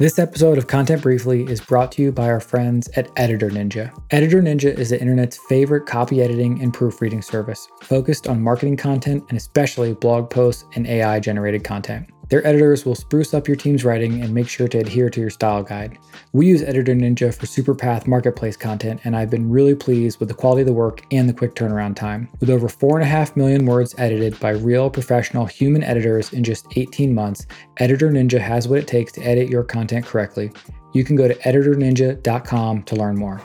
This episode of Content Briefly is brought to you by our friends at Editor Ninja. Editor Ninja is the internet's favorite copy editing and proofreading service, focused on marketing content and especially blog posts and AI generated content. Their editors will spruce up your team's writing and make sure to adhere to your style guide. We use Editor Ninja for Superpath marketplace content, and I've been really pleased with the quality of the work and the quick turnaround time. With over 4.5 million words edited by real professional human editors in just 18 months, Editor Ninja has what it takes to edit your content correctly. You can go to editorninja.com to learn more.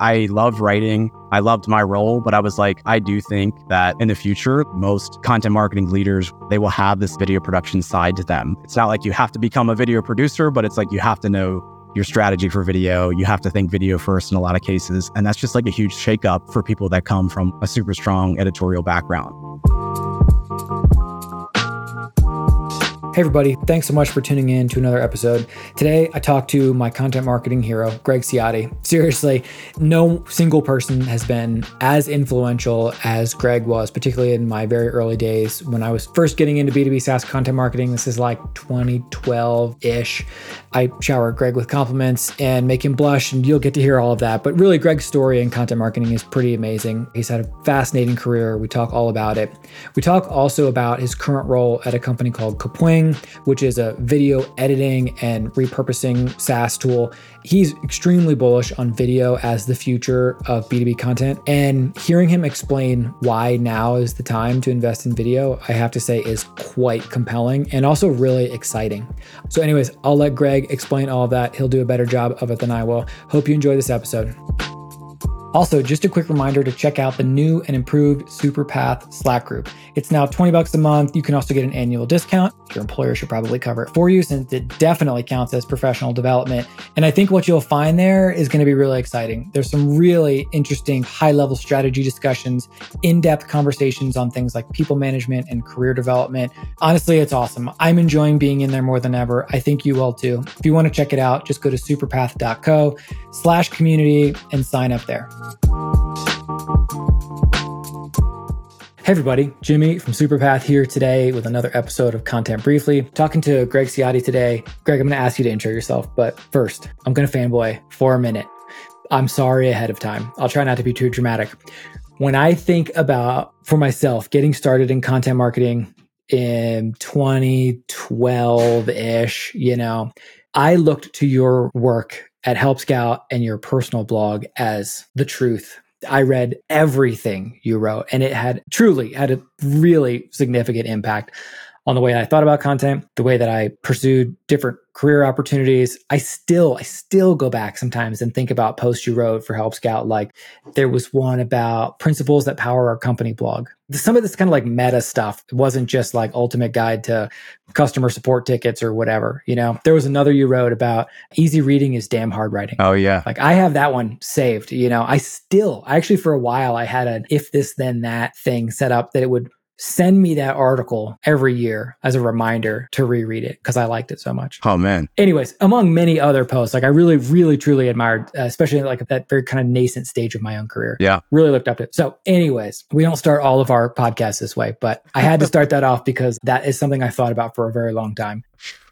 I love writing. I loved my role, but I was like, I do think that in the future, most content marketing leaders, they will have this video production side to them. It's not like you have to become a video producer, but it's like you have to know your strategy for video. You have to think video first in a lot of cases. And that's just like a huge shakeup for people that come from a super strong editorial background. Hey, everybody, thanks so much for tuning in to another episode. Today, I talked to my content marketing hero, Greg Ciotti. Seriously, no single person has been as influential as Greg was, particularly in my very early days when I was first getting into B2B SaaS content marketing. This is like 2012 ish. I shower Greg with compliments and make him blush, and you'll get to hear all of that. But really, Greg's story in content marketing is pretty amazing. He's had a fascinating career. We talk all about it. We talk also about his current role at a company called Kapwing which is a video editing and repurposing SaaS tool. He's extremely bullish on video as the future of B2B content. And hearing him explain why now is the time to invest in video, I have to say is quite compelling and also really exciting. So, anyways, I'll let Greg explain all of that. He'll do a better job of it than I will. Hope you enjoy this episode. Also, just a quick reminder to check out the new and improved Superpath Slack group. It's now 20 bucks a month. You can also get an annual discount. Your employer should probably cover it for you since it definitely counts as professional development. And I think what you'll find there is going to be really exciting. There's some really interesting high level strategy discussions, in depth conversations on things like people management and career development. Honestly, it's awesome. I'm enjoying being in there more than ever. I think you will too. If you want to check it out, just go to superpath.co slash community and sign up there. Hey everybody, Jimmy from Superpath here today with another episode of Content Briefly. Talking to Greg Ciotti today. Greg, I'm going to ask you to intro yourself, but first, I'm going to fanboy for a minute. I'm sorry ahead of time. I'll try not to be too dramatic. When I think about for myself getting started in content marketing in 2012 ish, you know, I looked to your work at Help Scout and your personal blog as the truth. I read everything you wrote and it had truly had a really significant impact on the way I thought about content, the way that I pursued different career opportunities. I still, I still go back sometimes and think about posts you wrote for Help Scout. Like there was one about principles that power our company blog. Some of this kind of like meta stuff. It wasn't just like ultimate guide to customer support tickets or whatever. You know, there was another you wrote about easy reading is damn hard writing. Oh yeah. Like I have that one saved. You know, I still, I actually for a while I had an if this then that thing set up that it would send me that article every year as a reminder to reread it because I liked it so much. Oh man. Anyways, among many other posts, like I really, really, truly admired, uh, especially like at that very kind of nascent stage of my own career. Yeah. Really looked up to it. So, anyways, we don't start all of our podcasts this way, but I had to start that off because that is something I thought about for a very long time.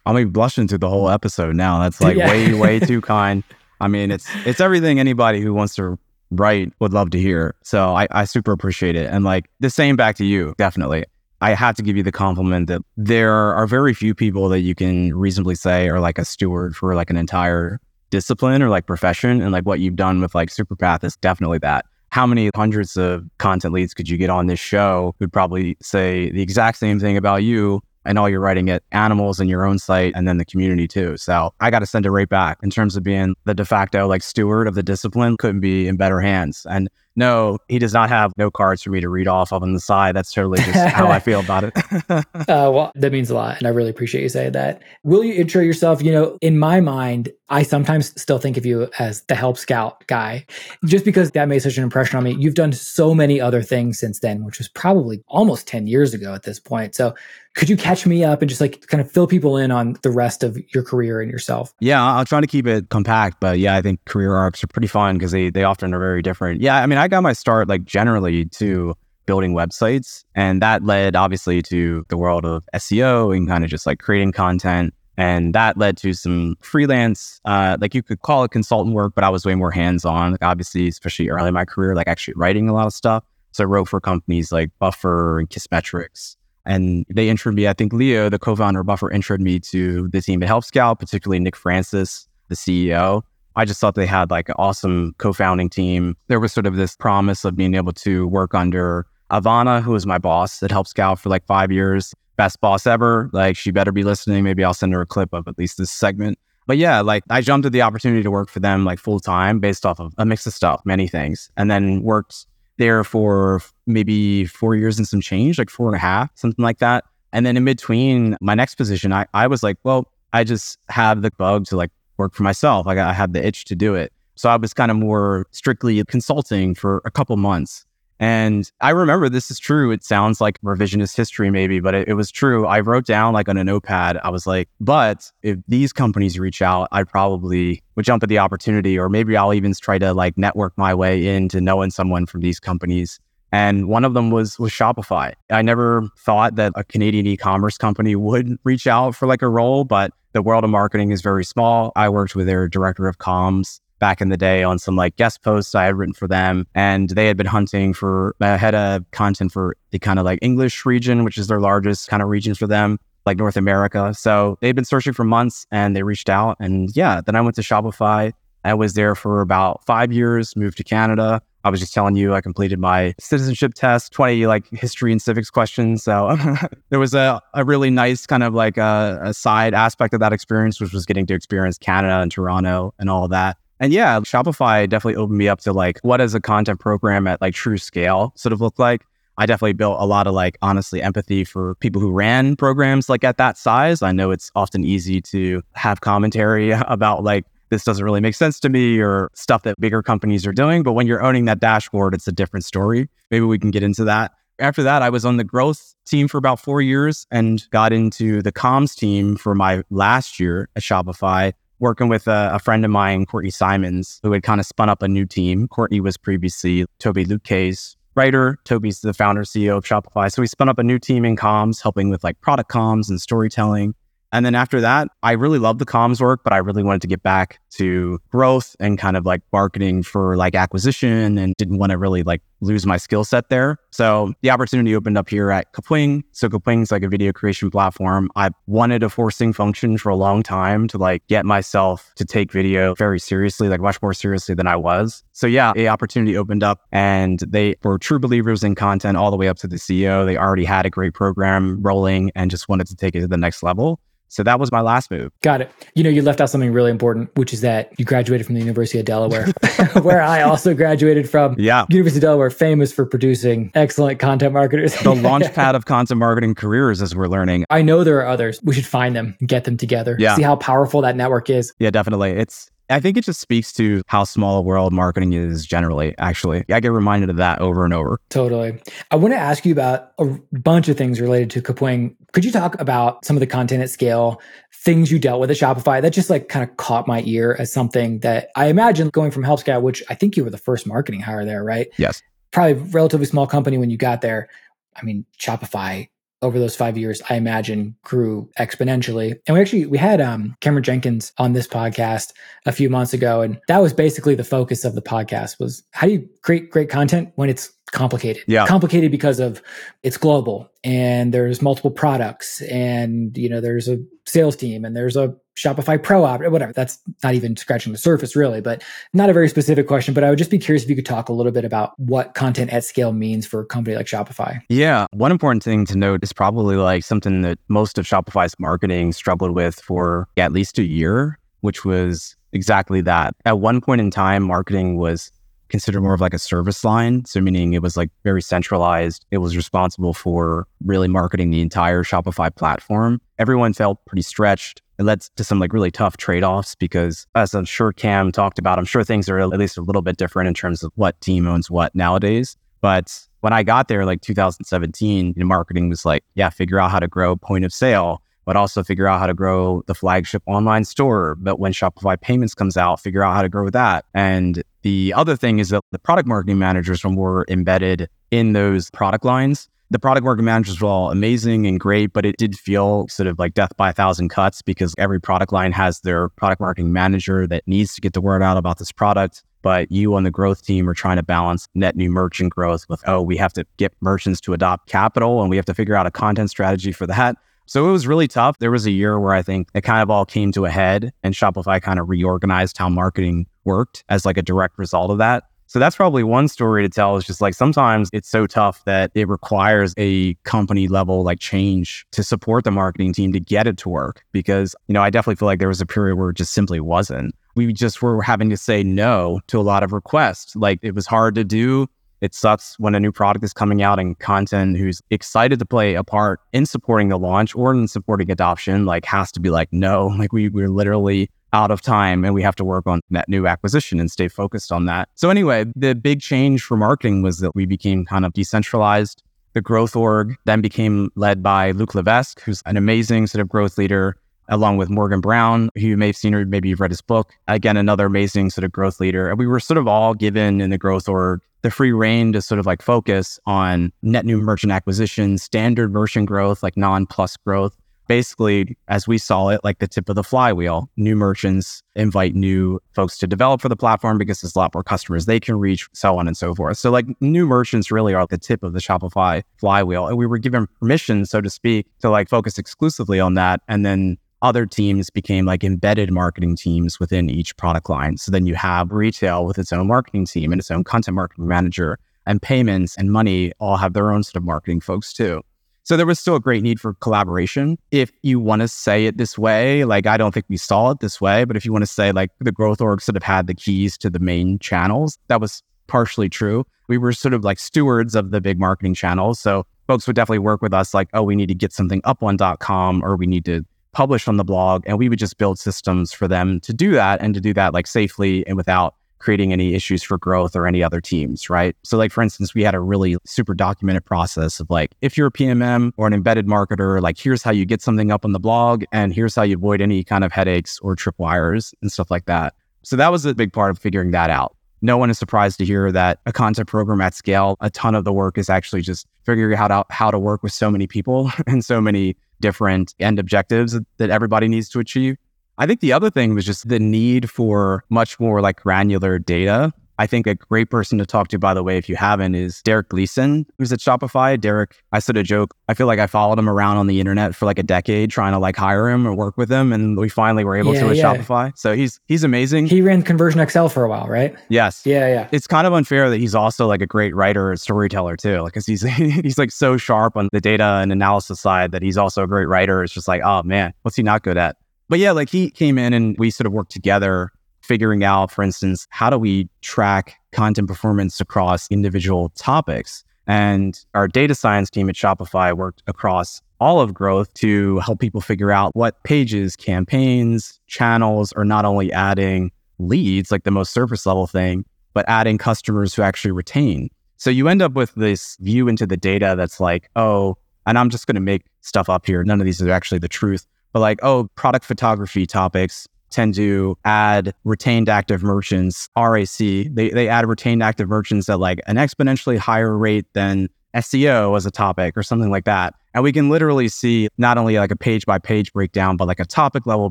I'm blushing through the whole episode now. That's like yeah. way, way too kind. I mean, it's it's everything anybody who wants to write would love to hear. So I, I super appreciate it. And like the same back to you, definitely. I have to give you the compliment that there are very few people that you can reasonably say are like a steward for like an entire discipline or like profession. And like what you've done with like Superpath is definitely that. How many hundreds of content leads could you get on this show who'd probably say the exact same thing about you and all you're writing at Animalz and your own site and then the community too. So I got to send it right back in terms of being the de facto like steward of the discipline couldn't be in better hands. And no, he does not have no cards for me to read off of on the side. That's totally just how I feel about it. uh, well, that means a lot. And I really appreciate you saying that. Will you intro yourself? You know, in my mind, I sometimes still think of you as the help scout guy, just because that made such an impression on me. You've done so many other things since then, which was probably almost 10 years ago at this point. So could you catch me up and just like kind of fill people in on the rest of your career and yourself? Yeah, I'll try to keep it compact, but yeah, I think career arcs are pretty fun because they, they often are very different. Yeah, I mean, I got my start like generally to building websites. And that led obviously to the world of SEO and kind of just like creating content. And that led to some freelance, uh, like you could call it consultant work, but I was way more hands on, like obviously, especially early in my career, like actually writing a lot of stuff. So I wrote for companies like Buffer and Kissmetrics. And they introed me, I think Leo, the co founder of Buffer, introed me to the team at Help Scout, particularly Nick Francis, the CEO. I just thought they had like an awesome co founding team. There was sort of this promise of being able to work under Ivana, who was my boss at Help Scout for like five years. Best boss ever. Like, she better be listening. Maybe I'll send her a clip of at least this segment. But yeah, like I jumped at the opportunity to work for them like full time based off of a mix of stuff, many things, and then worked there for maybe four years and some change, like four and a half, something like that. And then in between my next position, I, I was like, well, I just have the bug to like work for myself. Like I had the itch to do it. So I was kind of more strictly consulting for a couple months. And I remember this is true. It sounds like revisionist history, maybe, but it, it, was true. I wrote down like on a notepad, I was like, but if these companies reach out, I probably would jump at the opportunity, or maybe I'll even try to like network my way into knowing someone from these companies. And one of them was was Shopify. I never thought that a Canadian e-commerce company would reach out for like a role, but the world of marketing is very small. I worked with their director of comms back in the day on some like guest posts I had written for them. And they had been hunting for, I had a content for the kind of like English region, which is their largest kind of region for them, like North America. So they'd been searching for months and they reached out. And yeah, then I went to Shopify. I was there for about five years, moved to Canada. I was just telling you, I completed my citizenship test, 20 like history and civics questions. So there was a, a really nice kind of like a, uh, a side aspect of that experience, which was getting to experience Canada and Toronto and all that. And yeah, Shopify definitely opened me up to like what does a content program at like true scale sort of look like. I definitely built a lot of like honestly empathy for people who ran programs like at that size. I know it's often easy to have commentary about like this doesn't really make sense to me or stuff that bigger companies are doing, but when you're owning that dashboard, it's a different story. Maybe we can get into that. After that, I was on the growth team for about 4 years and got into the comms team for my last year at Shopify working with a, a, friend of mine, Courtney Symons, who had kind of spun up a new team. Courtney was previously Tobi Lütke's writer. Tobi's the founder CEO of Shopify. So we spun up a new team in comms, helping with like product comms and storytelling. And then after that, I really loved the comms work, but I really wanted to get back to growth and kind of like marketing for like acquisition and didn't want to really like lose my skill set there. So the opportunity opened up here at Kapwing. So Kapwing's like a video creation platform. I wanted a forcing function for a long time to like get myself to take video very seriously, like much more seriously than I was. So yeah, the opportunity opened up and they were true believers in content all the way up to the CEO. They already had a great program rolling and just wanted to take it to the next level. So that was my last move. Got it. You know, you left out something really important, which is that you graduated from the University of Delaware, where I also graduated from. Yeah. University of Delaware, famous for producing excellent content marketers. the launchpad of content marketing careers, as we're learning. I know there are others. We should find them, get them together, yeah. see how powerful that network is. Yeah, definitely. It's I think it just speaks to how small a world marketing is generally, actually. I get reminded of that over and over. Totally. I want to ask you about a bunch of things related to Kapwing. Could you talk about some of the content at scale, things you dealt with at Shopify that just like kind of caught my ear as something that I imagine going from Help Scout, which I think you were the first marketing hire there, right? Yes. Probably relatively small company when you got there. I mean, Shopify over those five years, I imagine grew exponentially. And we actually we had um, Cameron Jenkins on this podcast a few months ago, and that was basically the focus of the podcast was how do you create great content when it's complicated? Yeah, complicated because of it's global and there's multiple products and you know there's a sales team and there's a Shopify Pro app, whatever. That's not even scratching the surface, really, but not a very specific question. But I would just be curious if you could talk a little bit about what content at scale means for a company like Shopify. Yeah. One important thing to note is probably like something that most of Shopify's marketing struggled with for at least a year, which was exactly that. At one point in time, marketing was considered more of like a service line. So, meaning it was like very centralized. It was responsible for really marketing the entire Shopify platform. Everyone felt pretty stretched it led to some like really tough trade-offs because as I'm sure Cam talked about, I'm sure things are at least a little bit different in terms of what team owns what nowadays. But when I got there, like 2017, you know, marketing was like, yeah, figure out how to grow point of sale, but also figure out how to grow the flagship online store. But when Shopify Payments comes out, figure out how to grow that. And the other thing is that the product marketing managers were more embedded in those product lines. The product marketing managers were all amazing and great, but it did feel sort of like death by a thousand cuts because every product line has their product marketing manager that needs to get the word out about this product. But you on the growth team are trying to balance net new merchant growth with, oh, we have to get merchants to adopt capital and we have to figure out a content strategy for that. So it was really tough. There was a year where I think it kind of all came to a head and Shopify kind of reorganized how marketing worked as like a direct result of that. So that's probably one story to tell is just like sometimes it's so tough that it requires a company level like change to support the marketing team to get it to work. Because, you know, I definitely feel like there was a period where it just simply wasn't. We just were having to say no to a lot of requests. Like it was hard to do. It sucks when a new product is coming out and content who's excited to play a part in supporting the launch or in supporting adoption, like has to be like, no, like we, we're literally out of time and we have to work on that new acquisition and stay focused on that. So anyway, the big change for marketing was that we became kind of decentralized. The growth org then became led by Luc Levesque, who's an amazing sort of growth leader, along with Morgan Brown, who you may have seen or maybe you've read his book. Again, another amazing sort of growth leader. And we were sort of all given in the growth org the free reign to sort of like focus on net new merchant acquisition, standard merchant growth, like non plus growth, basically, as we saw it, like the tip of the flywheel. New merchants invite new folks to develop for the platform because there's a lot more customers they can reach, so on and so forth. So, like, new merchants really are the tip of the Shopify flywheel. And we were given permission, so to speak, to like focus exclusively on that. And then other teams became like embedded marketing teams within each product line. So then you have retail with its own marketing team and its own content marketing manager, and payments and money all have their own sort of marketing folks too. So there was still a great need for collaboration. If you want to say it this way, like I don't think we saw it this way, but if you want to say like the growth org sort of had the keys to the main channels, that was partially true. We were sort of like stewards of the big marketing channels. So folks would definitely work with us like, oh, we need to get something up on .com or we need to publish on the blog. And we would just build systems for them to do that and to do that like safely and without creating any issues for growth or any other teams, right? So, like for instance, we had a really super documented process of like, if you're a PMM or an embedded marketer, like here's how you get something up on the blog, and here's how you avoid any kind of headaches or tripwires and stuff like that. So that was a big part of figuring that out. No one is surprised to hear that a content program at scale, a ton of the work is actually just figuring out how to, how to work with so many people and so many different end objectives that everybody needs to achieve. I think the other thing was just the need for much more like granular data. I think a great person to talk to, by the way, if you haven't, is Derek Gleason, who's at Shopify. Derek, I sort of joke, I feel like I followed him around on the internet for like a decade trying to like hire him or work with him. And we finally were able yeah, to at yeah. Shopify. So he's he's amazing. He ran Conversion XL for a while, right? Yes. Yeah, yeah. It's kind of unfair that he's also like a great writer and storyteller too. Like, cause he's he's like so sharp on the data and analysis side that he's also a great writer. It's just like, oh man, what's he not good at? But yeah, like he came in and we sort of worked together, figuring out, for instance, how do we track content performance across individual topics? And our data science team at Shopify worked across all of growth to help people figure out what pages, campaigns, channels are not only adding leads, like the most surface level thing, but adding customers who actually retain. So you end up with this view into the data that's like, oh, and I'm just going to make stuff up here. None of these are actually the truth but like, oh, product photography topics tend to add retained active merchants, RAC. They, they add retained active merchants at like an exponentially higher rate than SEO as a topic or something like that. And we can literally see not only like a page by page breakdown, but like a topic level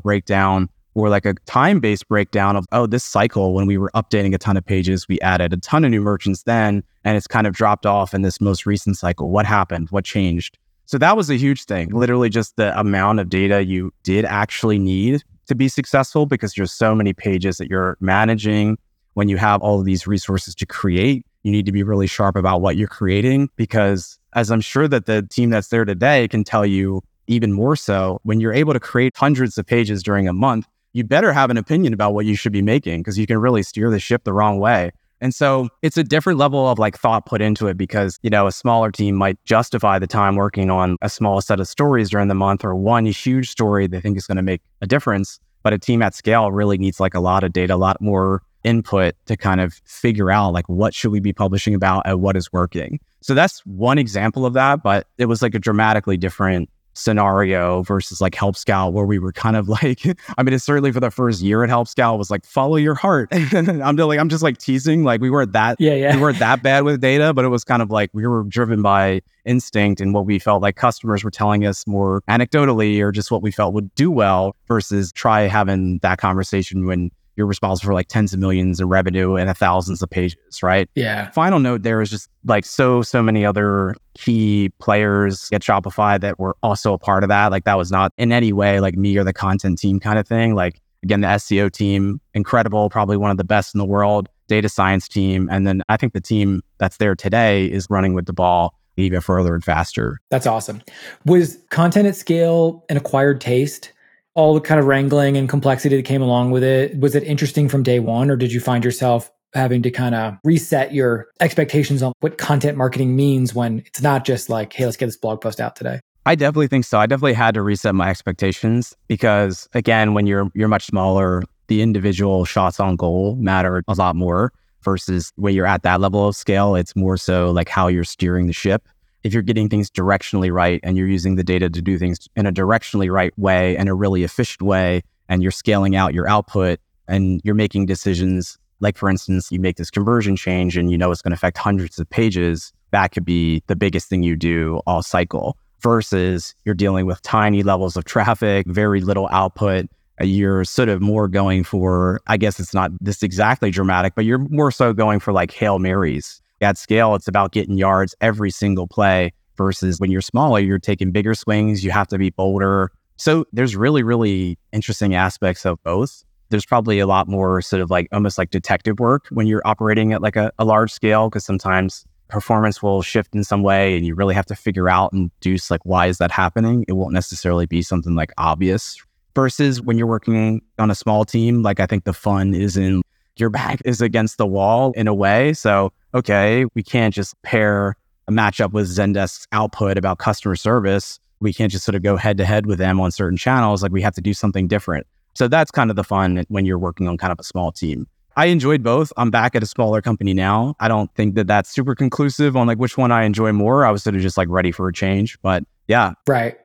breakdown or like a time based breakdown of, oh, this cycle, when we were updating a ton of pages, we added a ton of new merchants then, and it's kind of dropped off in this most recent cycle. What happened? What changed? So that was a huge thing. Literally, just the amount of data you did actually need to be successful because there's so many pages that you're managing. When you have all of these resources to create, you need to be really sharp about what you're creating because, as I'm sure that the team that's there today can tell you even more so, when you're able to create hundreds of pages during a month, you better have an opinion about what you should be making because you can really steer the ship the wrong way. And so it's a different level of like thought put into it because, you know, a smaller team might justify the time working on a small set of stories during the month or one huge story they think is going to make a difference. But a team at scale really needs like a lot of data, a lot more input to kind of figure out like what should we be publishing about and what is working. So that's one example of that, but it was like a dramatically different scenario versus like Help Scout, where we were kind of like, I mean, it's certainly for the first year at Help Scout was like follow your heart. I'm just like, I'm just like teasing, like we weren't that, yeah, yeah, we weren't that bad with data, but it was kind of like we were driven by instinct and what we felt like customers were telling us more anecdotally or just what we felt would do well versus try having that conversation when you're responsible for like tens of millions in revenue and thousands of pages, right? Yeah. Final note there is just like so, so many other key players at Shopify that were also a part of that. Like that was not in any way like me or the content team kind of thing. Like again, the SEO team, incredible, probably one of the best in the world, data science team. And then I think the team that's there today is running with the ball even further and faster. That's awesome. Was content at scale an acquired taste? All the kind of wrangling and complexity that came along with it. Was it interesting from day one, or did you find yourself having to kind of reset your expectations on what content marketing means when it's not just like, hey, let's get this blog post out today? I definitely think so. I definitely had to reset my expectations because again, when you're you're much smaller, the individual shots on goal matter a lot more versus when you're at that level of scale, it's more so like how you're steering the ship if you're getting things directionally right and you're using the data to do things in a directionally right way and a really efficient way, and you're scaling out your output and you're making decisions, like for instance, you make this conversion change and you know it's going to affect hundreds of pages, that could be the biggest thing you do all cycle versus you're dealing with tiny levels of traffic, very little output. You're sort of more going for, I guess it's not this exactly dramatic, but you're more so going for like Hail Marys at scale, it's about getting yards every single play versus when you're smaller, you're taking bigger swings, you have to be bolder. So there's really, really interesting aspects of both. There's probably a lot more sort of like almost like detective work when you're operating at like a, a large scale, because sometimes performance will shift in some way and you really have to figure out and do like why is that happening? It won't necessarily be something like obvious versus when you're working on a small team, like I think the fun is in your back is against the wall in a way. So, okay, we can't just pair a matchup with Zendesk's output about customer service. We can't just sort of go head to head with them on certain channels. Like we have to do something different. So that's kind of the fun when you're working on kind of a small team. I enjoyed both. I'm back at a smaller company now. I don't think that that's super conclusive on like which one I enjoy more. I was sort of just like ready for a change, but yeah. Right.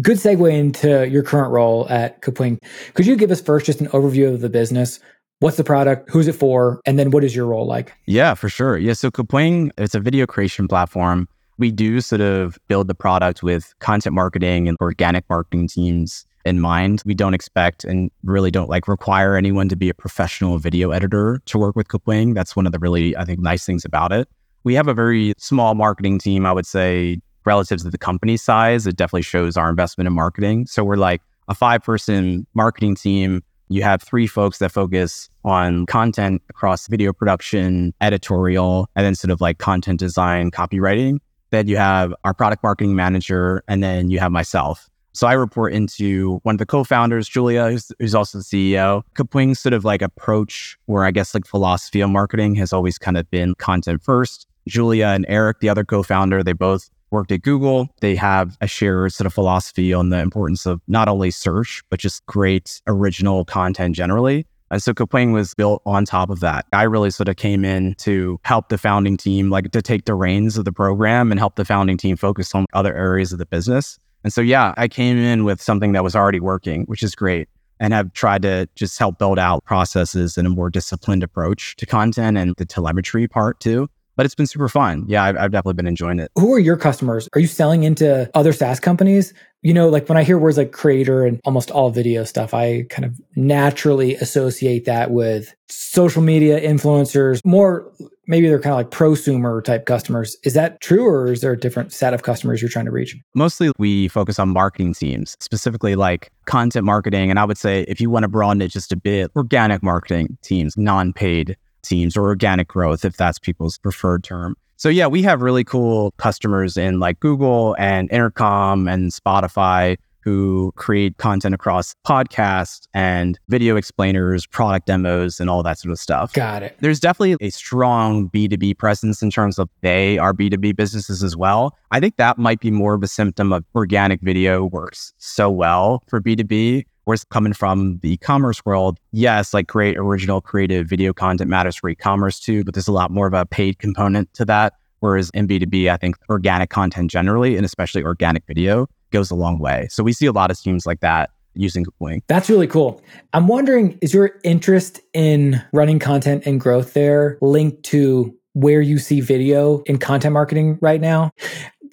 Good segue into your current role at Kapwing. Could you give us first just an overview of the business? What's the product? Who's it for? And then what is your role like? Yeah, for sure. Yeah. So Kapwing, it's a video creation platform. We do sort of build the product with content marketing and organic marketing teams in mind. We don't expect and really don't like require anyone to be a professional video editor to work with Kapwing. That's one of the really, I think, nice things about it. We have a very small marketing team, I would say, relative to the company size. It definitely shows our investment in marketing. So we're like a five person marketing team you have three folks that focus on content across video production, editorial, and then sort of like content design, copywriting. Then you have our product marketing manager, and then you have myself. So I report into one of the co-founders, Julia, who's, who's also the CEO. Kapwing's sort of like approach, where I guess like philosophy of marketing has always kind of been content first. Julia and Eric, the other co-founder, they both worked at Google. They have a shared sort of philosophy on the importance of not only search, but just great original content generally. And so Kapwing was built on top of that. I really sort of came in to help the founding team, like to take the reins of the program and help the founding team focus on other areas of the business. And so, yeah, I came in with something that was already working, which is great, and have tried to just help build out processes and a more disciplined approach to content and the telemetry part too but it's been super fun. Yeah, I've, I've, definitely been enjoying it. Who are your customers? Are you selling into other SaaS companies? You know, like when I hear words like creator and almost all video stuff, I kind of naturally associate that with social media influencers, more maybe they're kind of like prosumer type customers. Is that true or is there a different set of customers you're trying to reach? Mostly we focus on marketing teams, specifically like content marketing. And I would say if you want to broaden it just a bit, organic marketing teams, non paid teams or organic growth, if that's people's preferred term. So yeah, we have really cool customers in like Google and Intercom and Spotify who create content across podcasts and video explainers, product demos, and all that sort of stuff. Got it. There's definitely a strong B2B presence in terms of they are B2B businesses as well. I think that might be more of a symptom of organic video works so well for B2B Whereas coming from the e-commerce world, yes, like great original creative video content matters for e-commerce too, but there's a lot more of a paid component to that. Whereas in B2B, I think organic content generally, and especially organic video, goes a long way. So we see a lot of teams like that using Kapwing. That's really cool. I'm wondering, is your interest in running content and growth there linked to where you see video in content marketing right now?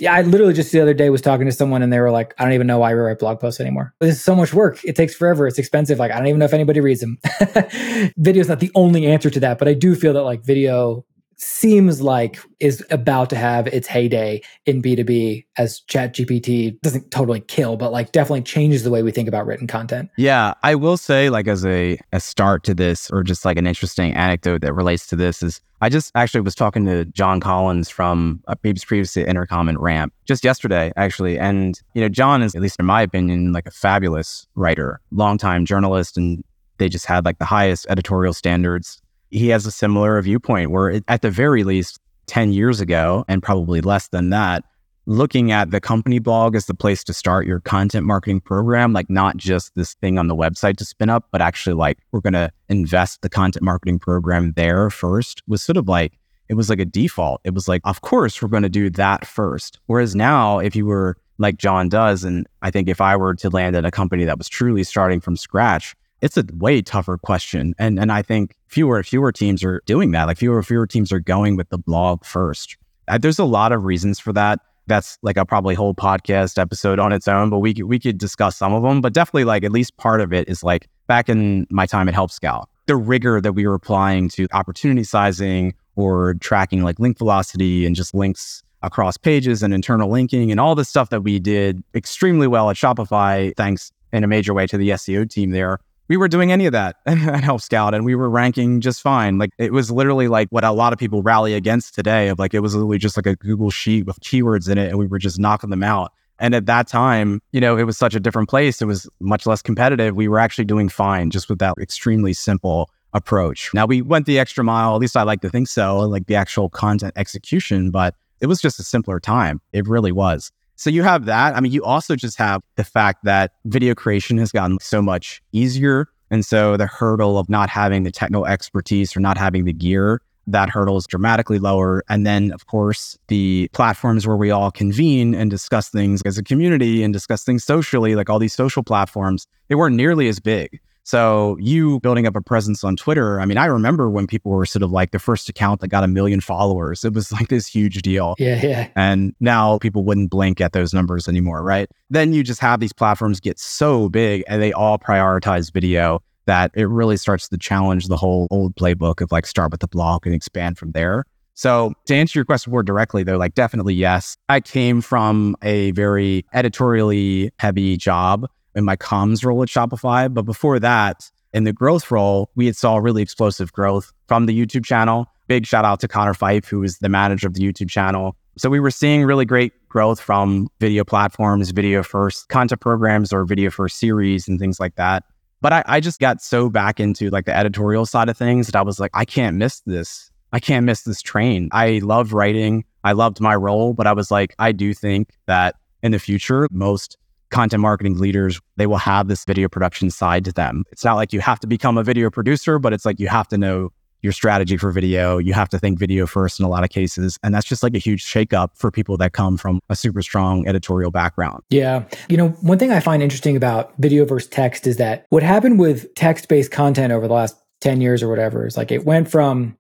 Yeah, I literally just the other day was talking to someone and they were like, I don't even know why we write blog posts anymore. This is so much work. It takes forever. It's expensive. Like, I don't even know if anybody reads them. video is not the only answer to that, but I do feel that like video seems like is about to have its heyday in B2B as ChatGPT doesn't totally kill, but like definitely changes the way we think about written content. Yeah, I will say like as a a start to this or just like an interesting anecdote that relates to this is I just actually was talking to John Collins from uh, previously Intercom and Ramp just yesterday actually and you know John is at least in my opinion like a fabulous writer, longtime journalist and they just had like the highest editorial standards he has a similar viewpoint where, it, at the very least, 10 years ago, and probably less than that, looking at the company blog as the place to start your content marketing program, like not just this thing on the website to spin up, but actually like we're going to invest the content marketing program there first was sort of like, it was like a default. It was like, of course, we're going to do that first. Whereas now, if you were like John does, and I think if I were to land at a company that was truly starting from scratch, it's a way tougher question. And and I think fewer and fewer teams are doing that. Like fewer and fewer teams are going with the blog first. Uh, there's a lot of reasons for that. That's like a probably whole podcast episode on its own, but we we could discuss some of them. But definitely, like at least part of it is like back in my time at Help Scout, the rigor that we were applying to opportunity sizing or tracking like link velocity and just links across pages and internal linking and all the stuff that we did extremely well at Shopify, thanks in a major way to the SEO team there we were doing any of that at Help Scout and we were ranking just fine. Like it was literally like what a lot of people rally against today of like it was literally just like a Google sheet with keywords in it and we were just knocking them out. And at that time, you know, it was such a different place. It was much less competitive. We were actually doing fine just with that extremely simple approach. Now we went the extra mile, at least I like to think so, like the actual content execution, but it was just a simpler time. It really was. So you have that. I mean, you also just have the fact that video creation has gotten so much easier. And so the hurdle of not having the technical expertise or not having the gear, that hurdle is dramatically lower. And then, of course, the platforms where we all convene and discuss things as a community and discuss things socially, like all these social platforms, they weren't nearly as big. So you building up a presence on Twitter, I mean, I remember when people were sort of like the first account that got a million followers. It was like this huge deal. Yeah, yeah. And now people wouldn't blink at those numbers anymore, right? Then you just have these platforms get so big and they all prioritize video that it really starts to challenge the whole old playbook of like start with the blog and expand from there. So to answer your question more directly though, like definitely yes. I came from a very editorially heavy job in my comms role at Shopify. But before that, in the growth role, we had saw really explosive growth from the YouTube channel. Big shout out to Connor Fife, who is the manager of the YouTube channel. So we were seeing really great growth from video platforms, video first content programs or video first series and things like that. But I, I just got so back into like the editorial side of things that I was like, I can't miss this. I can't miss this train. I love writing. I loved my role, but I was like, I do think that in the future, most content marketing leaders, they will have this video production side to them. It's not like you have to become a video producer, but it's like you have to know your strategy for video. You have to think video first in a lot of cases. And that's just like a huge shakeup for people that come from a super strong editorial background. Yeah. You know, one thing I find interesting about video versus text is that what happened with text based content over the last 10 years or whatever is like it went from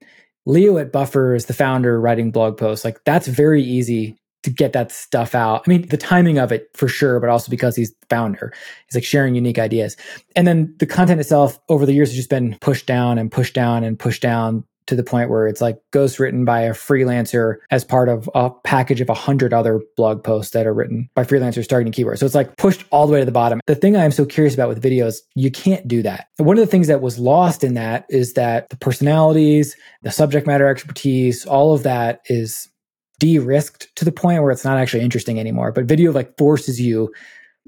Leo at Buffer is the founder writing blog posts. Like that's very easy to get that stuff out. I mean, the timing of it for sure, but also because he's the founder. He's like sharing unique ideas. And then the content itself over the years has just been pushed down and pushed down and pushed down to the point where it's like ghost written by a freelancer as part of a package of a hundred other blog posts that are written by freelancers targeting keywords. So it's like pushed all the way to the bottom. The thing I am so curious about with videos, you can't do that. One of the things that was lost in that is that the personalities, the subject matter expertise, all of that is de-risked to the point where it's not actually interesting anymore. But video like forces you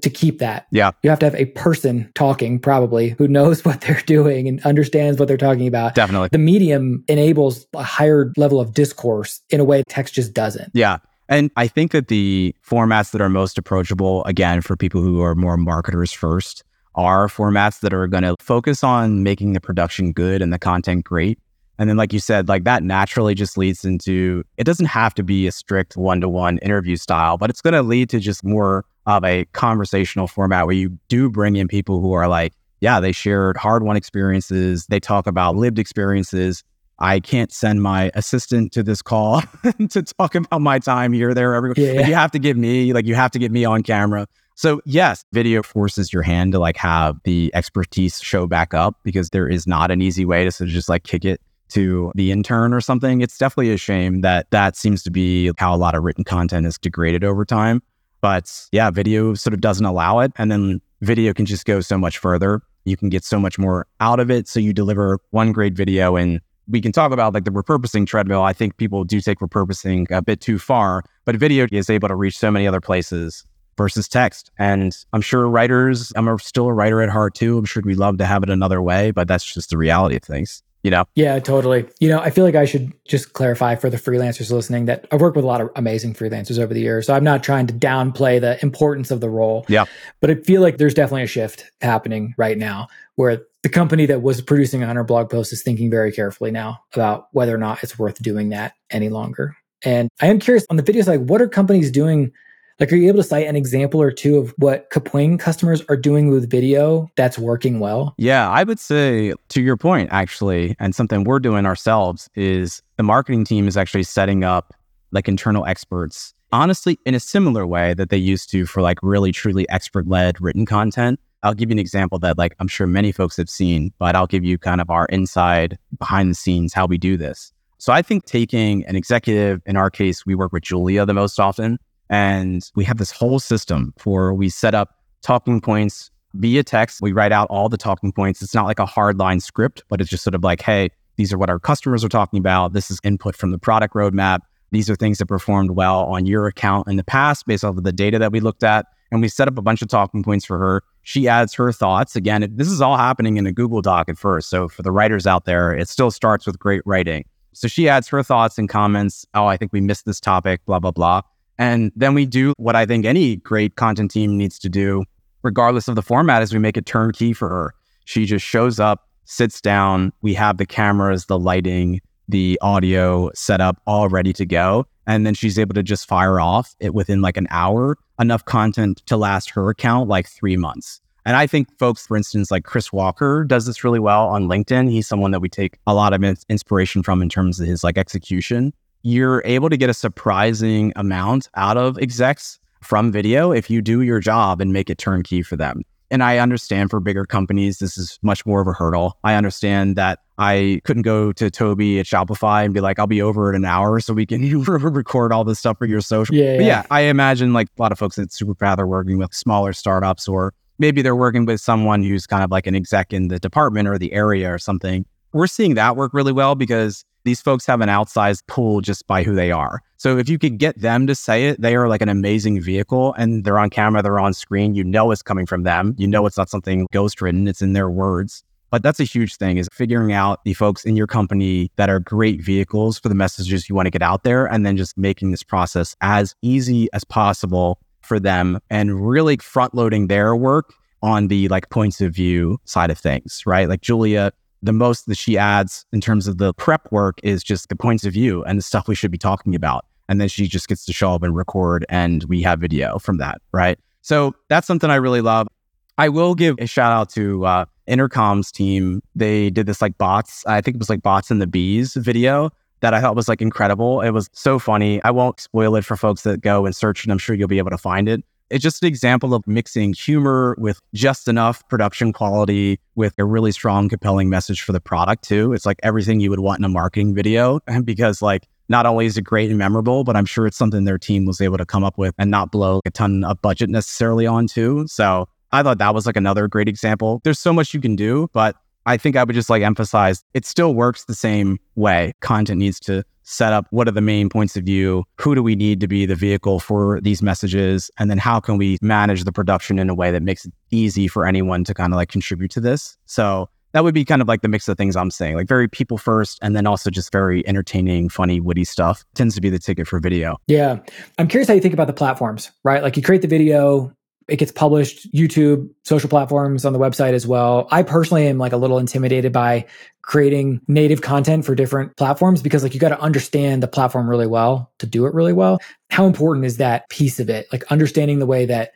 to keep that. Yeah. You have to have a person talking probably who knows what they're doing and understands what they're talking about. Definitely. The medium enables a higher level of discourse in a way text just doesn't. Yeah. And I think that the formats that are most approachable, again, for people who are more marketers first, are formats that are going to focus on making the production good and the content great and then, like you said, like that naturally just leads into it doesn't have to be a strict one to one interview style, but it's going to lead to just more of a conversational format where you do bring in people who are like, yeah, they shared hard won experiences. They talk about lived experiences. I can't send my assistant to this call to talk about my time here, there, everywhere. Yeah. You have to get me, like, you have to get me on camera. So, yes, video forces your hand to like have the expertise show back up because there is not an easy way to sort of just like kick it to the intern or something. It's definitely a shame that that seems to be how a lot of written content is degraded over time. But yeah, video sort of doesn't allow it. And then video can just go so much further. You can get so much more out of it. So you deliver one great video and we can talk about like the repurposing treadmill. I think people do take repurposing a bit too far, but video is able to reach so many other places versus text. And I'm sure writers, I'm still a writer at heart too. I'm sure we love to have it another way, but that's just the reality of things. You know? Yeah, totally. You know, I feel like I should just clarify for the freelancers listening that I've worked with a lot of amazing freelancers over the years. So I'm not trying to downplay the importance of the role. Yeah. But I feel like there's definitely a shift happening right now where the company that was producing 100 blog posts is thinking very carefully now about whether or not it's worth doing that any longer. And I am curious on the video side, what are companies doing like, are you able to cite an example or two of what Kapwing customers are doing with video that's working well? Yeah, I would say to your point, actually, and something we're doing ourselves is the marketing team is actually setting up like internal experts, honestly, in a similar way that they used to for like really truly expert led written content. I'll give you an example that like I'm sure many folks have seen, but I'll give you kind of our inside behind the scenes how we do this. So I think taking an executive, in our case, we work with Julia the most often. And we have this whole system for we set up talking points via text. We write out all the talking points. It's not like a hard line script, but it's just sort of like, hey, these are what our customers are talking about. This is input from the product roadmap. These are things that performed well on your account in the past based off of the data that we looked at. And we set up a bunch of talking points for her. She adds her thoughts. Again, this is all happening in a Google Doc at first. So for the writers out there, it still starts with great writing. So she adds her thoughts and comments. Oh, I think we missed this topic, blah, blah, blah. And then we do what I think any great content team needs to do, regardless of the format, is we make it turnkey for her. She just shows up, sits down. We have the cameras, the lighting, the audio set up all ready to go. And then she's able to just fire off it within like an hour, enough content to last her account like three months. And I think folks, for instance, like Chris Walker does this really well on LinkedIn. He's someone that we take a lot of inspiration from in terms of his like execution you're able to get a surprising amount out of execs from video if you do your job and make it turnkey for them. And I understand for bigger companies, this is much more of a hurdle. I understand that I couldn't go to Tobi at Shopify and be like, I'll be over in an hour so we can record all this stuff for your social. Yeah, but yeah, I imagine like a lot of folks at Superpath are working with smaller startups or maybe they're working with someone who's kind of like an exec in the department or the area or something. We're seeing that work really well because these folks have an outsized pull just by who they are. So if you could get them to say it, they are like an amazing vehicle and they're on camera, they're on screen. You know it's coming from them. You know it's not something ghost written, it's in their words. But that's a huge thing is figuring out the folks in your company that are great vehicles for the messages you want to get out there and then just making this process as easy as possible for them and really front loading their work on the like points of view side of things, right? Like Julia the most that she adds in terms of the prep work is just the points of view and the stuff we should be talking about. And then she just gets to show up and record, and we have video from that, right? So that's something I really love. I will give a shout out to uh, Intercom's team. They did this like bots, I think it was like bots and the bees video that I thought was like incredible. It was so funny. I won't spoil it for folks that go and search, and I'm sure you'll be able to find it. It's just an example of mixing humor with just enough production quality with a really strong, compelling message for the product, too. It's like everything you would want in a marketing video because, like, not only is it great and memorable, but I'm sure it's something their team was able to come up with and not blow a ton of budget necessarily on, too. So I thought that was like another great example. There's so much you can do, but I think I would just like emphasize it still works the same way. Content needs to set up what are the main points of view? Who do we need to be the vehicle for these messages? And then how can we manage the production in a way that makes it easy for anyone to kind of like contribute to this? So that would be kind of like the mix of things I'm saying, like very people first, and then also just very entertaining, funny, witty stuff tends to be the ticket for video. Yeah. I'm curious how you think about the platforms, right? Like you create the video, it gets published YouTube, social platforms on the website as well. I personally am like a little intimidated by creating native content for different platforms because like you got to understand the platform really well to do it really well. How important is that piece of it? Like understanding the way that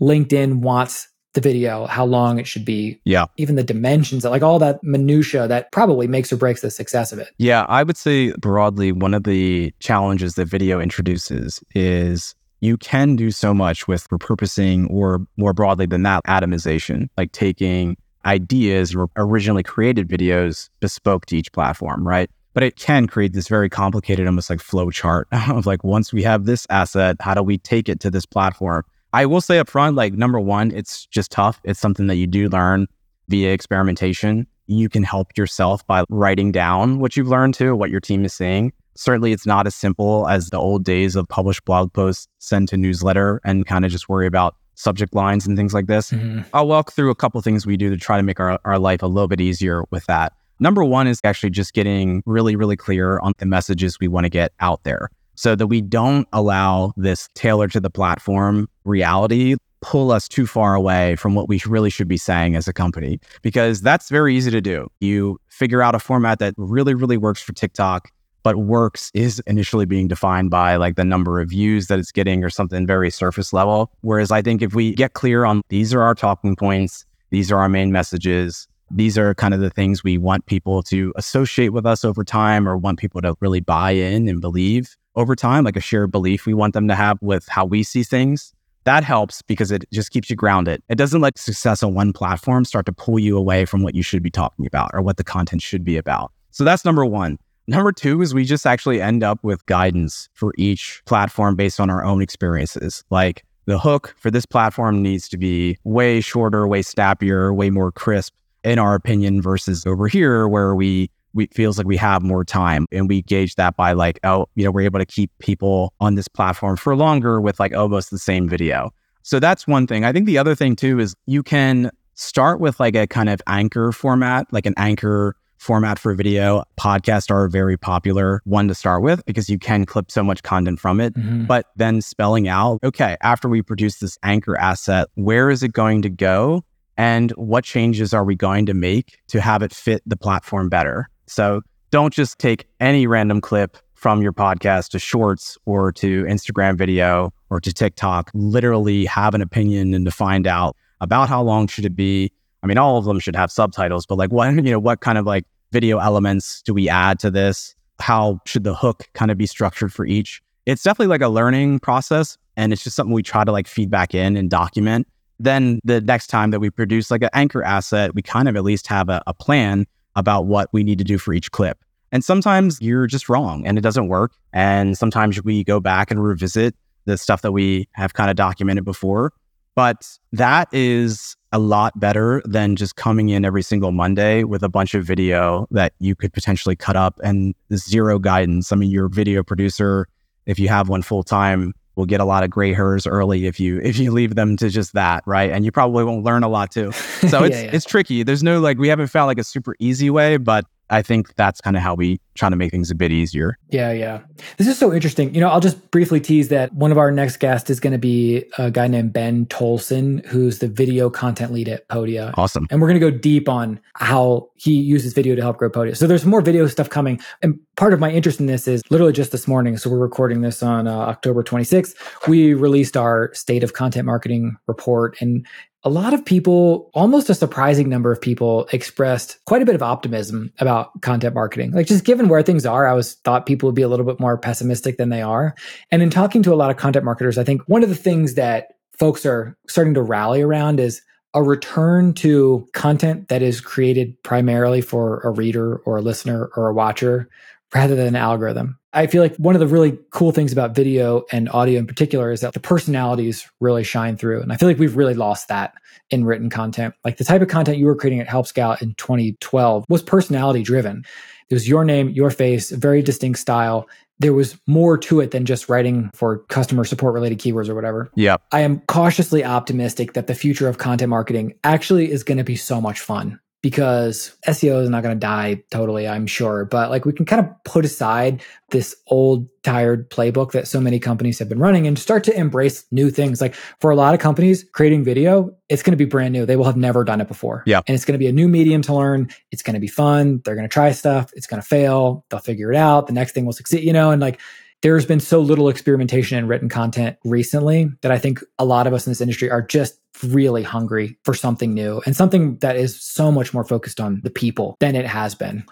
LinkedIn wants the video, how long it should be. Yeah. Even the dimensions, like all that minutia that probably makes or breaks the success of it. Yeah, I would say broadly one of the challenges that video introduces is you can do so much with repurposing or more broadly than that, atomization, like taking ideas or originally created videos bespoke to each platform, right? But it can create this very complicated, almost like flow chart of like, once we have this asset, how do we take it to this platform? I will say up front, like number one, it's just tough. It's something that you do learn via experimentation. You can help yourself by writing down what you've learned to, what your team is saying. Certainly, it's not as simple as the old days of publish blog posts, send to newsletter, and kind of just worry about subject lines and things like this. Mm-hmm. I'll walk through a couple things we do to try to make our, our life a little bit easier with that. Number one is actually just getting really, really clear on the messages we want to get out there so that we don't allow this tailor to the platform reality pull us too far away from what we really should be saying as a company because that's very easy to do. You figure out a format that really really works for TikTok but works is initially being defined by like the number of views that it's getting or something very surface level whereas I think if we get clear on these are our talking points, these are our main messages, these are kind of the things we want people to associate with us over time or want people to really buy in and believe over time, like a shared belief we want them to have with how we see things. That helps because it just keeps you grounded. It doesn't let success on one platform start to pull you away from what you should be talking about or what the content should be about. So that's number one. Number two is we just actually end up with guidance for each platform based on our own experiences. Like the hook for this platform needs to be way shorter, way snappier, way more crisp, in our opinion, versus over here where we we feels like we have more time. And we gauge that by like oh you know we're able to keep people on this platform for longer with like almost the same video. So that's one thing. I think the other thing too is you can start with like a kind of anchor format like an anchor format for video podcasts are a very popular one to start with because you can clip so much content from it mm-hmm. but then spelling out okay after we produce this anchor asset where is it going to go and what changes are we going to make to have it fit the platform better so don't just take any random clip from your podcast to shorts or to Instagram video or to TikTok. Literally have an opinion and to find out about how long should it be. I mean, all of them should have subtitles, but like what, you know, what kind of like video elements do we add to this? How should the hook kind of be structured for each? It's definitely like a learning process. And it's just something we try to like feedback in and document. Then the next time that we produce like an anchor asset, we kind of at least have a, a plan about what we need to do for each clip. And sometimes you're just wrong and it doesn't work. And sometimes we go back and revisit the stuff that we have kind of documented before. But that is a lot better than just coming in every single Monday with a bunch of video that you could potentially cut up and zero guidance. I mean, your video producer, if you have one full time, will get a lot of gray hairs early if you if you leave them to just that, right? And you probably won't learn a lot too. So it's yeah, yeah. it's tricky. There's no like we haven't found like a super easy way, but I think that's kind of how we try to make things a bit easier. Yeah, yeah. This is so interesting. You know, I'll just briefly tease that one of our next guests is going to be a guy named Ben Toalson, who's the video content lead at Podia. Awesome. And we're going to go deep on how he uses video to help grow Podia. So there's more video stuff coming. And part of my interest in this is literally just this morning. So we're recording this on uh, October 26th. We released our state of content marketing report. And a lot of people, almost a surprising number of people, expressed quite a bit of optimism about content marketing. Like just given where things are, I was thought people would be a little bit more pessimistic than they are. And in talking to a lot of content marketers, I think one of the things that folks are starting to rally around is a return to content that is created primarily for a reader or a listener or a watcher rather than an algorithm. I feel like one of the really cool things about video and audio in particular is that the personalities really shine through. And I feel like we've really lost that in written content. Like the type of content you were creating at Help Scout in 2012 was personality driven. It was your name, your face, very distinct style. There was more to it than just writing for customer support related keywords or whatever. Yeah. I am cautiously optimistic that the future of content marketing actually is going to be so much fun because SEO is not going to die totally, I'm sure. But like we can kind of put aside this old, tired playbook that so many companies have been running and start to embrace new things. Like for a lot of companies, creating video, it's going to be brand new. They will have never done it before. Yeah. And it's going to be a new medium to learn. It's going to be fun. They're going to try stuff. It's going to fail. They'll figure it out. The next thing will succeed, you know, and like, there's been so little experimentation in written content recently that I think a lot of us in this industry are just really hungry for something new and something that is so much more focused on the people than it has been.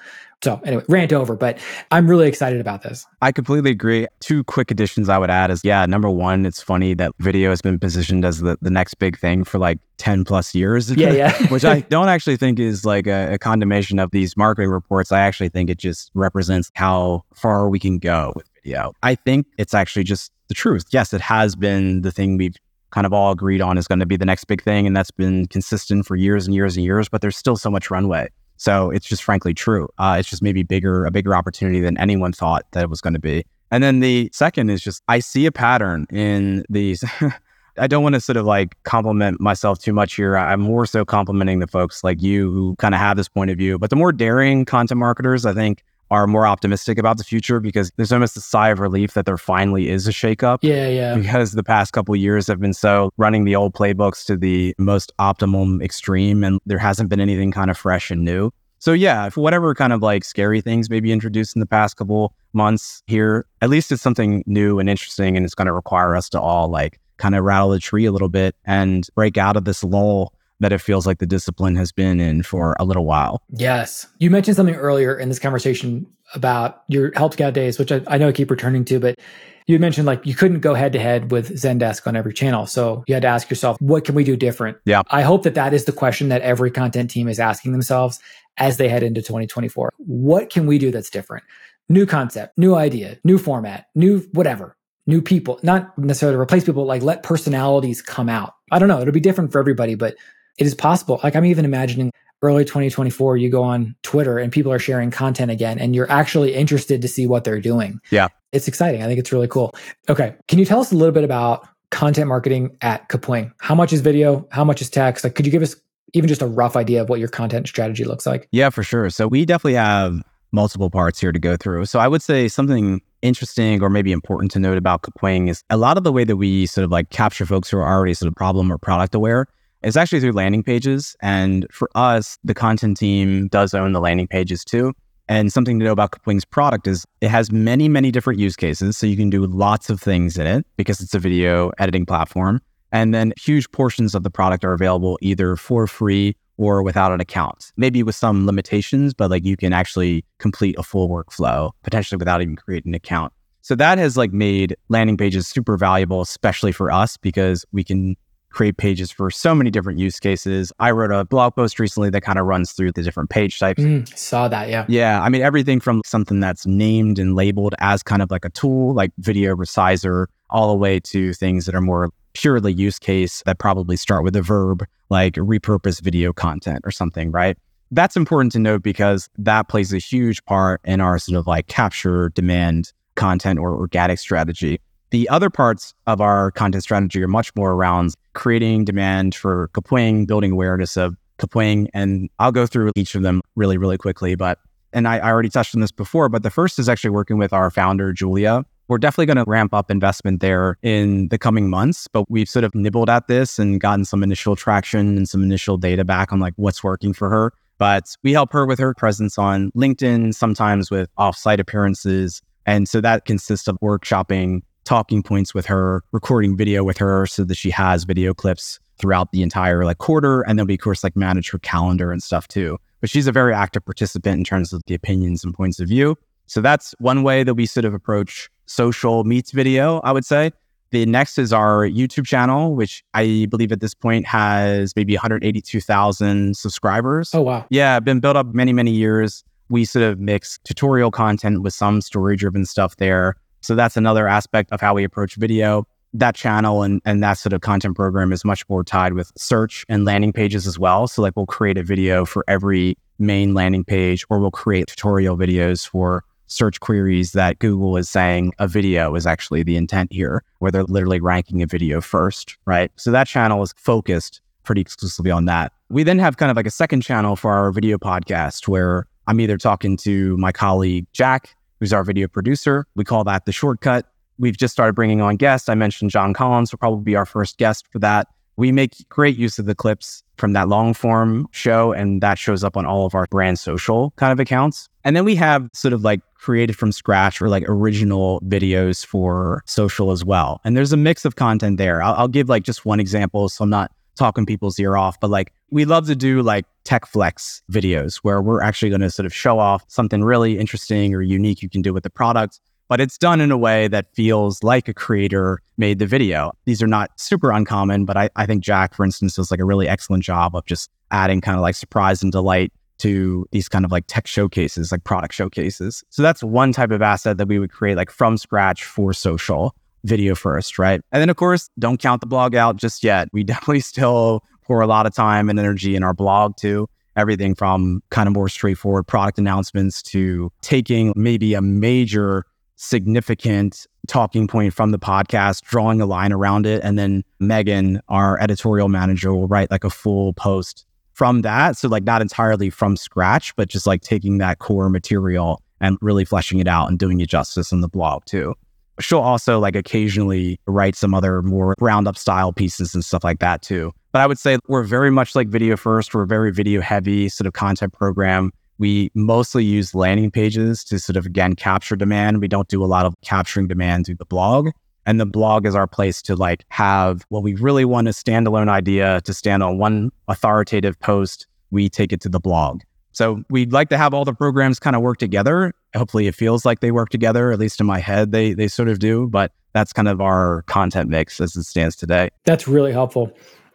So anyway, rant over, but I'm really excited about this. I completely agree. Two quick additions I would add is yeah, number one, it's funny that video has been positioned as the, the next big thing for like 10 plus years. Yeah, yeah. which I don't actually think is like a, a condemnation of these marketing reports. I actually think it just represents how far we can go with video. I think it's actually just the truth. Yes, it has been the thing we've kind of all agreed on is going to be the next big thing. And that's been consistent for years and years and years, but there's still so much runway. So it's just frankly true. Uh, it's just maybe bigger, a bigger opportunity than anyone thought that it was going to be. And then the second is just I see a pattern in these. I don't want to sort of like compliment myself too much here. I'm more so complimenting the folks like you who kind of have this point of view. But the more daring content marketers, I think, are more optimistic about the future because there's almost a sigh of relief that there finally is a shakeup. Yeah, yeah. Because the past couple years have been so running the old playbooks to the most optimum extreme, and there hasn't been anything kind of fresh and new. So yeah, if whatever kind of like scary things may be introduced in the past couple months here, at least it's something new and interesting, and it's going to require us to all like kind of rattle the tree a little bit and break out of this lull that it feels like the discipline has been in for a little while. Yes. You mentioned something earlier in this conversation about your Help Scout days, which I, I know I keep returning to, but you mentioned like you couldn't go head to head with Zendesk on every channel. So you had to ask yourself, what can we do different? Yeah. I hope that that is the question that every content team is asking themselves as they head into 2024. What can we do that's different? New concept, new idea, new format, new whatever, new people, not necessarily replace people, like let personalities come out. I don't know. It'll be different for everybody, but it is possible. Like I'm even imagining early 2024, you go on Twitter and people are sharing content again, and you're actually interested to see what they're doing. Yeah. It's exciting. I think it's really cool. Okay. Can you tell us a little bit about content marketing at Kapwing? How much is video? How much is text? Like, could you give us even just a rough idea of what your content strategy looks like? Yeah, for sure. So we definitely have multiple parts here to go through. So I would say something interesting or maybe important to note about Kapwing is a lot of the way that we sort of like capture folks who are already sort of problem or product aware it's actually through landing pages. And for us, the content team does own the landing pages too. And something to know about Kapwing's product is it has many, many different use cases. So you can do lots of things in it because it's a video editing platform. And then huge portions of the product are available either for free or without an account, maybe with some limitations, but like you can actually complete a full workflow potentially without even creating an account. So that has like made landing pages super valuable, especially for us because we can create pages for so many different use cases. I wrote a blog post recently that kind of runs through the different page types. Mm, saw that, yeah. Yeah. I mean, everything from something that's named and labeled as kind of like a tool, like video resizer, all the way to things that are more purely use case that probably start with a verb, like repurpose video content or something, right? That's important to note because that plays a huge part in our sort of like capture demand content or organic strategy. The other parts of our content strategy are much more around creating demand for Kapwing, building awareness of Kapwing. And I'll go through each of them really, really quickly. But, and I, I already touched on this before, but the first is actually working with our founder, Julia. We're definitely going to ramp up investment there in the coming months, but we've sort of nibbled at this and gotten some initial traction and some initial data back on like what's working for her. But we help her with her presence on LinkedIn, sometimes with offsite appearances. And so that consists of workshopping talking points with her, recording video with her so that she has video clips throughout the entire like quarter. And then we of course like manage her calendar and stuff too. But she's a very active participant in terms of the opinions and points of view. So that's one way that we sort of approach social meets video, I would say. The next is our YouTube channel, which I believe at this point has maybe 182,000 subscribers. Oh, wow. Yeah, been built up many, many years. We sort of mix tutorial content with some story driven stuff there. So that's another aspect of how we approach video. That channel and, and that sort of content program is much more tied with search and landing pages as well. So like we'll create a video for every main landing page or we'll create tutorial videos for search queries that Google is saying a video is actually the intent here, where they're literally ranking a video first, right? So that channel is focused pretty exclusively on that. We then have kind of like a second channel for our video podcast where I'm either talking to my colleague Jack who's our video producer. We call that the shortcut. We've just started bringing on guests. I mentioned John Collins will probably be our first guest for that, we make great use of the clips from that long form show, and that shows up on all of our brand social kind of accounts. And then we have sort of like created from scratch or like original videos for social as well. And there's a mix of content there. I'll, I'll give like just one example. So I'm not talking people's ear off, but like we love to do like tech flex videos where we're actually going to sort of show off something really interesting or unique you can do with the product. But it's done in a way that feels like a creator made the video. These are not super uncommon, but I, I think Jack, for instance, does like a really excellent job of just adding kind of like surprise and delight to these kind of like tech showcases, like product showcases. So that's one type of asset that we would create like from scratch for social video first, right? And then, of course, don't count the blog out just yet. We definitely still pour a lot of time and energy in our blog too. Everything from kind of more straightforward product announcements to taking maybe a major significant talking point from the podcast, drawing a line around it. And then Megan, our editorial manager, will write like a full post from that. So, like, not entirely from scratch, but just like taking that core material and really fleshing it out and doing it justice in the blog too she'll also like occasionally write some other more roundup style pieces and stuff like that too. But I would say we're very much like video first. We're very video heavy sort of content program. We mostly use landing pages to sort of again capture demand. We don't do a lot of capturing demand through the blog. And the blog is our place to like have what we really want a standalone idea to stand on one authoritative post. We take it to the blog. So we'd like to have all the programs kind of work together. Hopefully it feels like they work together, at least in my head, they they sort of do. But that's kind of our content mix as it stands today. That's really helpful.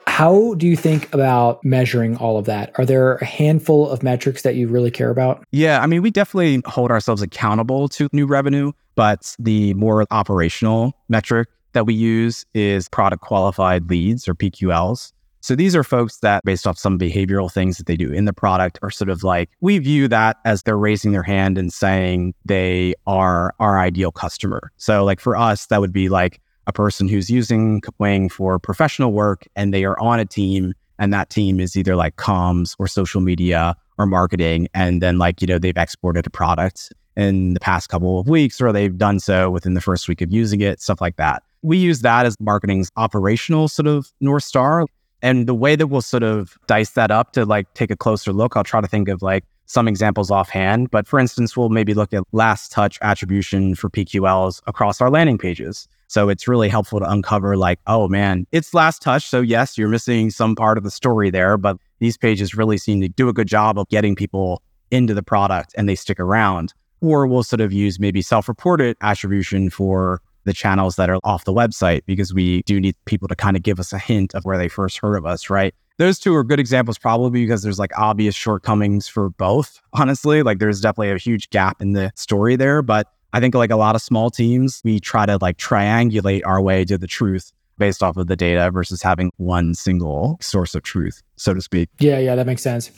How do you think about measuring all of that? Are there a handful of metrics that you really care about? Yeah, I mean, we definitely hold ourselves accountable to new revenue, but the more operational metric that we use is product qualified leads or PQLs. So these are folks that, based off some behavioral things that they do in the product, are sort of like, we view that as they're raising their hand and saying they are our ideal customer. So, like for us, that would be like a person who's using Kapwing for professional work and they are on a team and that team is either like comms or social media or marketing. And then, like, you know, they've exported a product in the past couple of weeks or they've done so within the first week of using it, stuff like that. We use that as marketing's operational sort of North Star. And the way that we'll sort of dice that up to like take a closer look, I'll try to think of like some examples offhand. But for instance, we'll maybe look at last touch attribution for PQLs across our landing pages. So it's really helpful to uncover like, oh man, it's last touch. So yes, you're missing some part of the story there, but these pages really seem to do a good job of getting people into the product and they stick around. Or we'll sort of use maybe self reported attribution for the channels that are off the website because we do need people to kind of give us a hint of where they first heard of us, right? Those two are good examples, probably because there's like obvious shortcomings for both, honestly. Like there's definitely a huge gap in the story there. But I think like a lot of small teams, we try to like triangulate our way to the truth based off of the data versus having one single source of truth, so to speak. Yeah, yeah, that makes sense.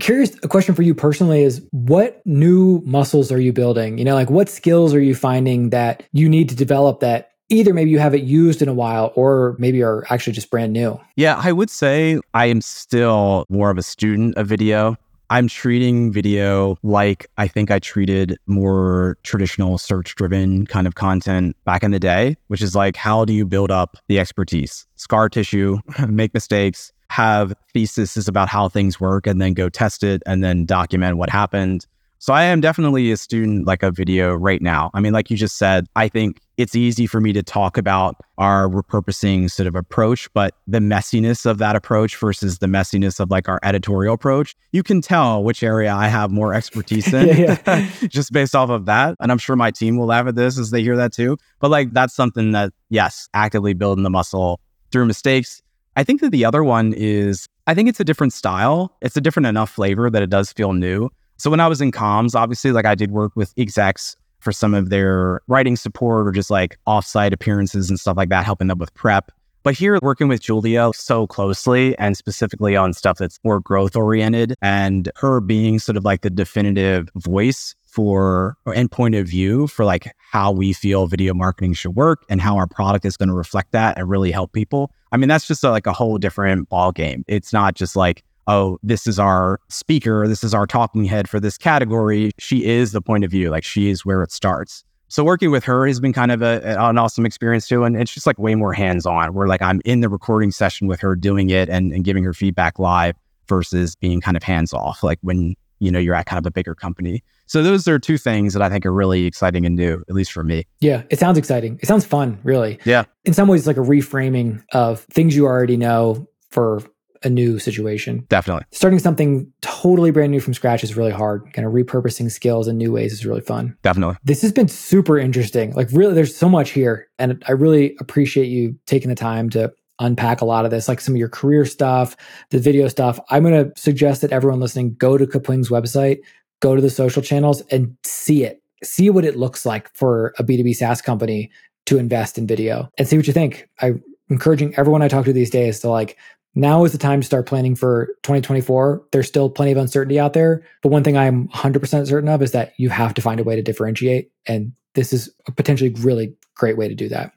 Curious, a question for you personally is what new muscles are you building? You know, like what skills are you finding that you need to develop that either maybe you haven't used in a while or maybe are actually just brand new? Yeah, I would say I am still more of a student of video. I'm treating video like I think I treated more traditional search driven kind of content back in the day, which is like, how do you build up the expertise? Scar tissue, make mistakes, have theses about how things work, and then go test it and then document what happened. So I am definitely a student like a video right now. I mean, like you just said, I think it's easy for me to talk about our repurposing sort of approach, but the messiness of that approach versus the messiness of like our editorial approach, you can tell which area I have more expertise in yeah, yeah. just based off of that. And I'm sure my team will laugh at this as they hear that too. But like that's something that, yes, actively building the muscle through mistakes. I think that the other one is, I think it's a different style. It's a different enough flavor that it does feel new. So when I was in comms, obviously, like I did work with execs for some of their writing support or just like offsite appearances and stuff like that, helping them with prep. But here, working with Julia so closely and specifically on stuff that's more growth oriented and her being sort of like the definitive voice for and point of view for like how we feel video marketing should work and how our product is going to reflect that and really help people. I mean, that's just a, like a whole different ball game. It's not just like oh, this is our speaker, this is our talking head for this category. She is the point of view, like she is where it starts. So working with her has been kind of a, an awesome experience too. And it's just like way more hands on where like I'm in the recording session with her doing it and, and giving her feedback live versus being kind of hands off, like when, you know, you're at kind of a bigger company. So those are two things that I think are really exciting and new, at least for me. Yeah, it sounds exciting. It sounds fun, really. Yeah. In some ways, like a reframing of things you already know for a new situation. Definitely. Starting something totally brand new from scratch is really hard. Kind of repurposing skills in new ways is really fun. Definitely. This has been super interesting. Like, really, there's so much here. And I really appreciate you taking the time to unpack a lot of this, like some of your career stuff, the video stuff. I'm going to suggest that everyone listening go to Kapwing's website, go to the social channels and see it. See what it looks like for a B2B SaaS company to invest in video and see what you think. I'm encouraging everyone I talk to these days to like, now is the time to start planning for 2024. There's still plenty of uncertainty out there. But one thing I'm 100% certain of is that you have to find a way to differentiate. And this is a potentially really great way to do that.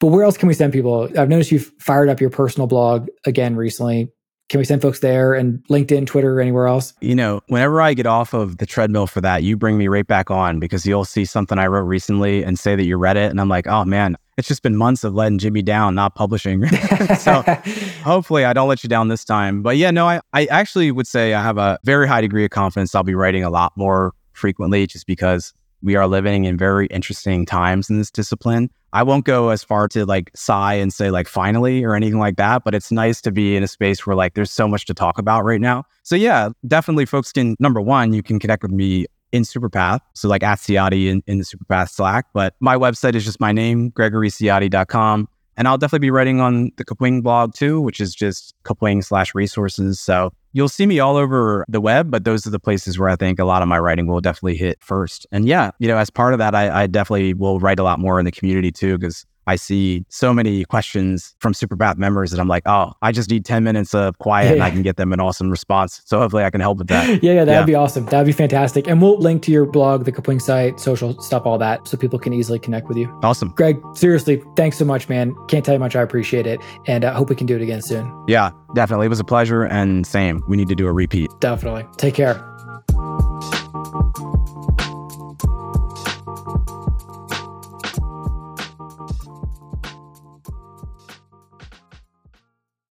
But where else can we send people? I've noticed you've fired up your personal blog again recently. Can we send folks there and LinkedIn, Twitter, anywhere else? You know, whenever I get off of the treadmill for that, you bring me right back on because you'll see something I wrote recently and say that you read it. And I'm like, oh man, it's just been months of letting Jimmy down, not publishing. so hopefully I don't let you down this time. But yeah, no, I, I actually would say I have a very high degree of confidence I'll be writing a lot more frequently just because we are living in very interesting times in this discipline. I won't go as far to like sigh and say like finally or anything like that, but it's nice to be in a space where like there's so much to talk about right now. So yeah, definitely folks can number one, you can connect with me in Superpath. So like at Ciotti in, in the Superpath Slack. But my website is just my name, gregoryciotti.com. And I'll definitely be writing on the Kapwing blog too, which is just Kapwing slash resources. So you'll see me all over the web, but those are the places where I think a lot of my writing will definitely hit first. And yeah, you know, as part of that, I, I definitely will write a lot more in the community too, because I see so many questions from Superpath members that I'm like, oh, I just need 10 minutes of quiet yeah. and I can get them an awesome response. So hopefully I can help with that. yeah, yeah, that'd yeah. be awesome. That'd be fantastic. And we'll link to your blog, the Kapwing site, social stuff, all that, so people can easily connect with you. Awesome. Greg, seriously, thanks so much, man. Can't tell you much. I appreciate it. And I uh, hope we can do it again soon. Yeah, definitely. It was a pleasure. And same, we need to do a repeat. Definitely. Take care.